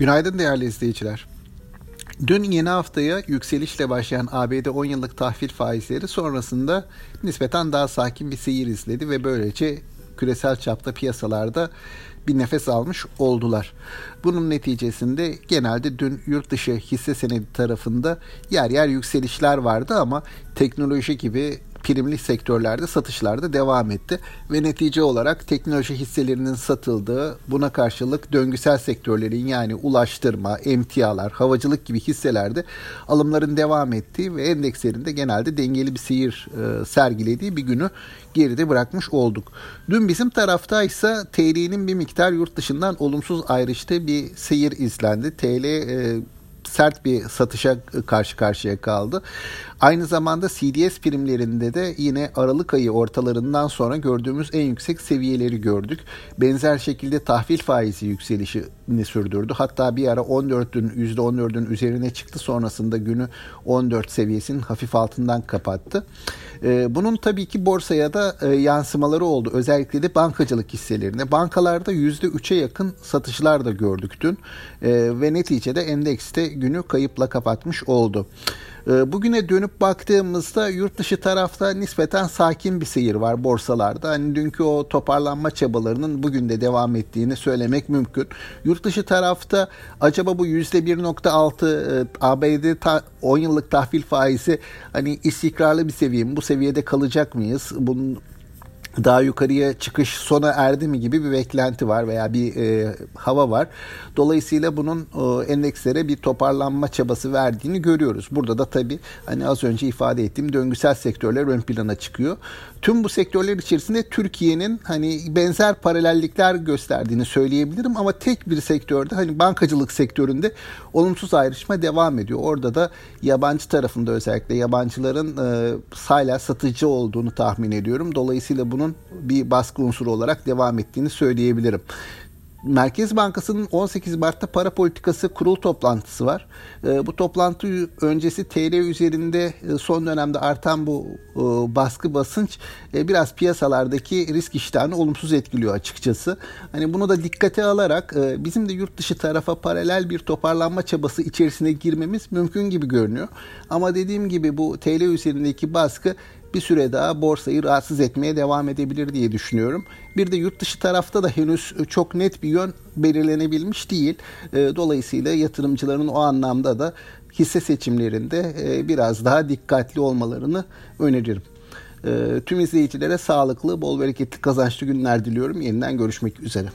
Günaydın değerli izleyiciler. Dün yeni haftaya yükselişle başlayan ABD 10 yıllık tahvil faizleri sonrasında nispeten daha sakin bir seyir izledi ve böylece küresel çapta piyasalarda bir nefes almış oldular. Bunun neticesinde genelde dün yurt dışı hisse senedi tarafında yer yer yükselişler vardı ama teknoloji gibi primli sektörlerde satışlarda devam etti ve netice olarak teknoloji hisselerinin satıldığı buna karşılık döngüsel sektörlerin yani ulaştırma, emtialar, havacılık gibi hisselerde alımların devam ettiği ve endekslerinde genelde dengeli bir seyir e, sergilediği bir günü geride bırakmış olduk. Dün bizim tarafta ise TL'nin bir miktar yurt dışından olumsuz ayrıştığı bir seyir izlendi. TL e, sert bir satışa karşı karşıya kaldı. Aynı zamanda CDS primlerinde de yine Aralık ayı ortalarından sonra gördüğümüz en yüksek seviyeleri gördük. Benzer şekilde tahvil faizi yükselişini sürdürdü. Hatta bir ara 14'ün %14'ün üzerine çıktı. Sonrasında günü 14 seviyesinin hafif altından kapattı. Ee, bunun tabii ki borsaya da e, yansımaları oldu. Özellikle de bankacılık hisselerine. Bankalarda %3'e yakın satışlar da gördük dün. Ee, ve neticede endekste günü kayıpla kapatmış oldu. Ee, bugüne dönüp baktığımızda yurt dışı tarafta nispeten sakin bir seyir var borsalarda. Hani dünkü o toparlanma çabalarının bugün de devam ettiğini söylemek mümkün. Yurt dışı tarafta acaba bu %1.6 e, ABD 10 yıllık tahvil faizi hani istikrarlı bir seviye mi? Bu seviyede kalacak mıyız? Bunun daha yukarıya çıkış sona erdi mi gibi bir beklenti var veya bir e, hava var. Dolayısıyla bunun e, endekslere bir toparlanma çabası verdiğini görüyoruz. Burada da tabii hani az önce ifade ettiğim döngüsel sektörler ön plana çıkıyor. Tüm bu sektörler içerisinde Türkiye'nin hani benzer paralellikler gösterdiğini söyleyebilirim ama tek bir sektörde hani bankacılık sektöründe olumsuz ayrışma devam ediyor. Orada da yabancı tarafında özellikle yabancıların e, hala satıcı olduğunu tahmin ediyorum. Dolayısıyla bunun bir baskı unsuru olarak devam ettiğini söyleyebilirim. Merkez Bankası'nın 18 Mart'ta para politikası kurul toplantısı var. E, bu toplantı öncesi TL üzerinde e, son dönemde artan bu e, baskı basınç e, biraz piyasalardaki risk iştahını olumsuz etkiliyor açıkçası. Hani bunu da dikkate alarak bizim de yurt dışı tarafa paralel bir toparlanma çabası içerisine girmemiz mümkün gibi görünüyor. Ama dediğim gibi bu TL üzerindeki baskı bir süre daha borsayı rahatsız etmeye devam edebilir diye düşünüyorum. Bir de yurt dışı tarafta da henüz çok net bir yön belirlenebilmiş değil. Ee, dolayısıyla yatırımcıların o anlamda da hisse seçimlerinde e, biraz daha dikkatli olmalarını öneririm. Tüm izleyicilere sağlıklı, bol bereketli, kazançlı günler diliyorum. Yeniden görüşmek üzere.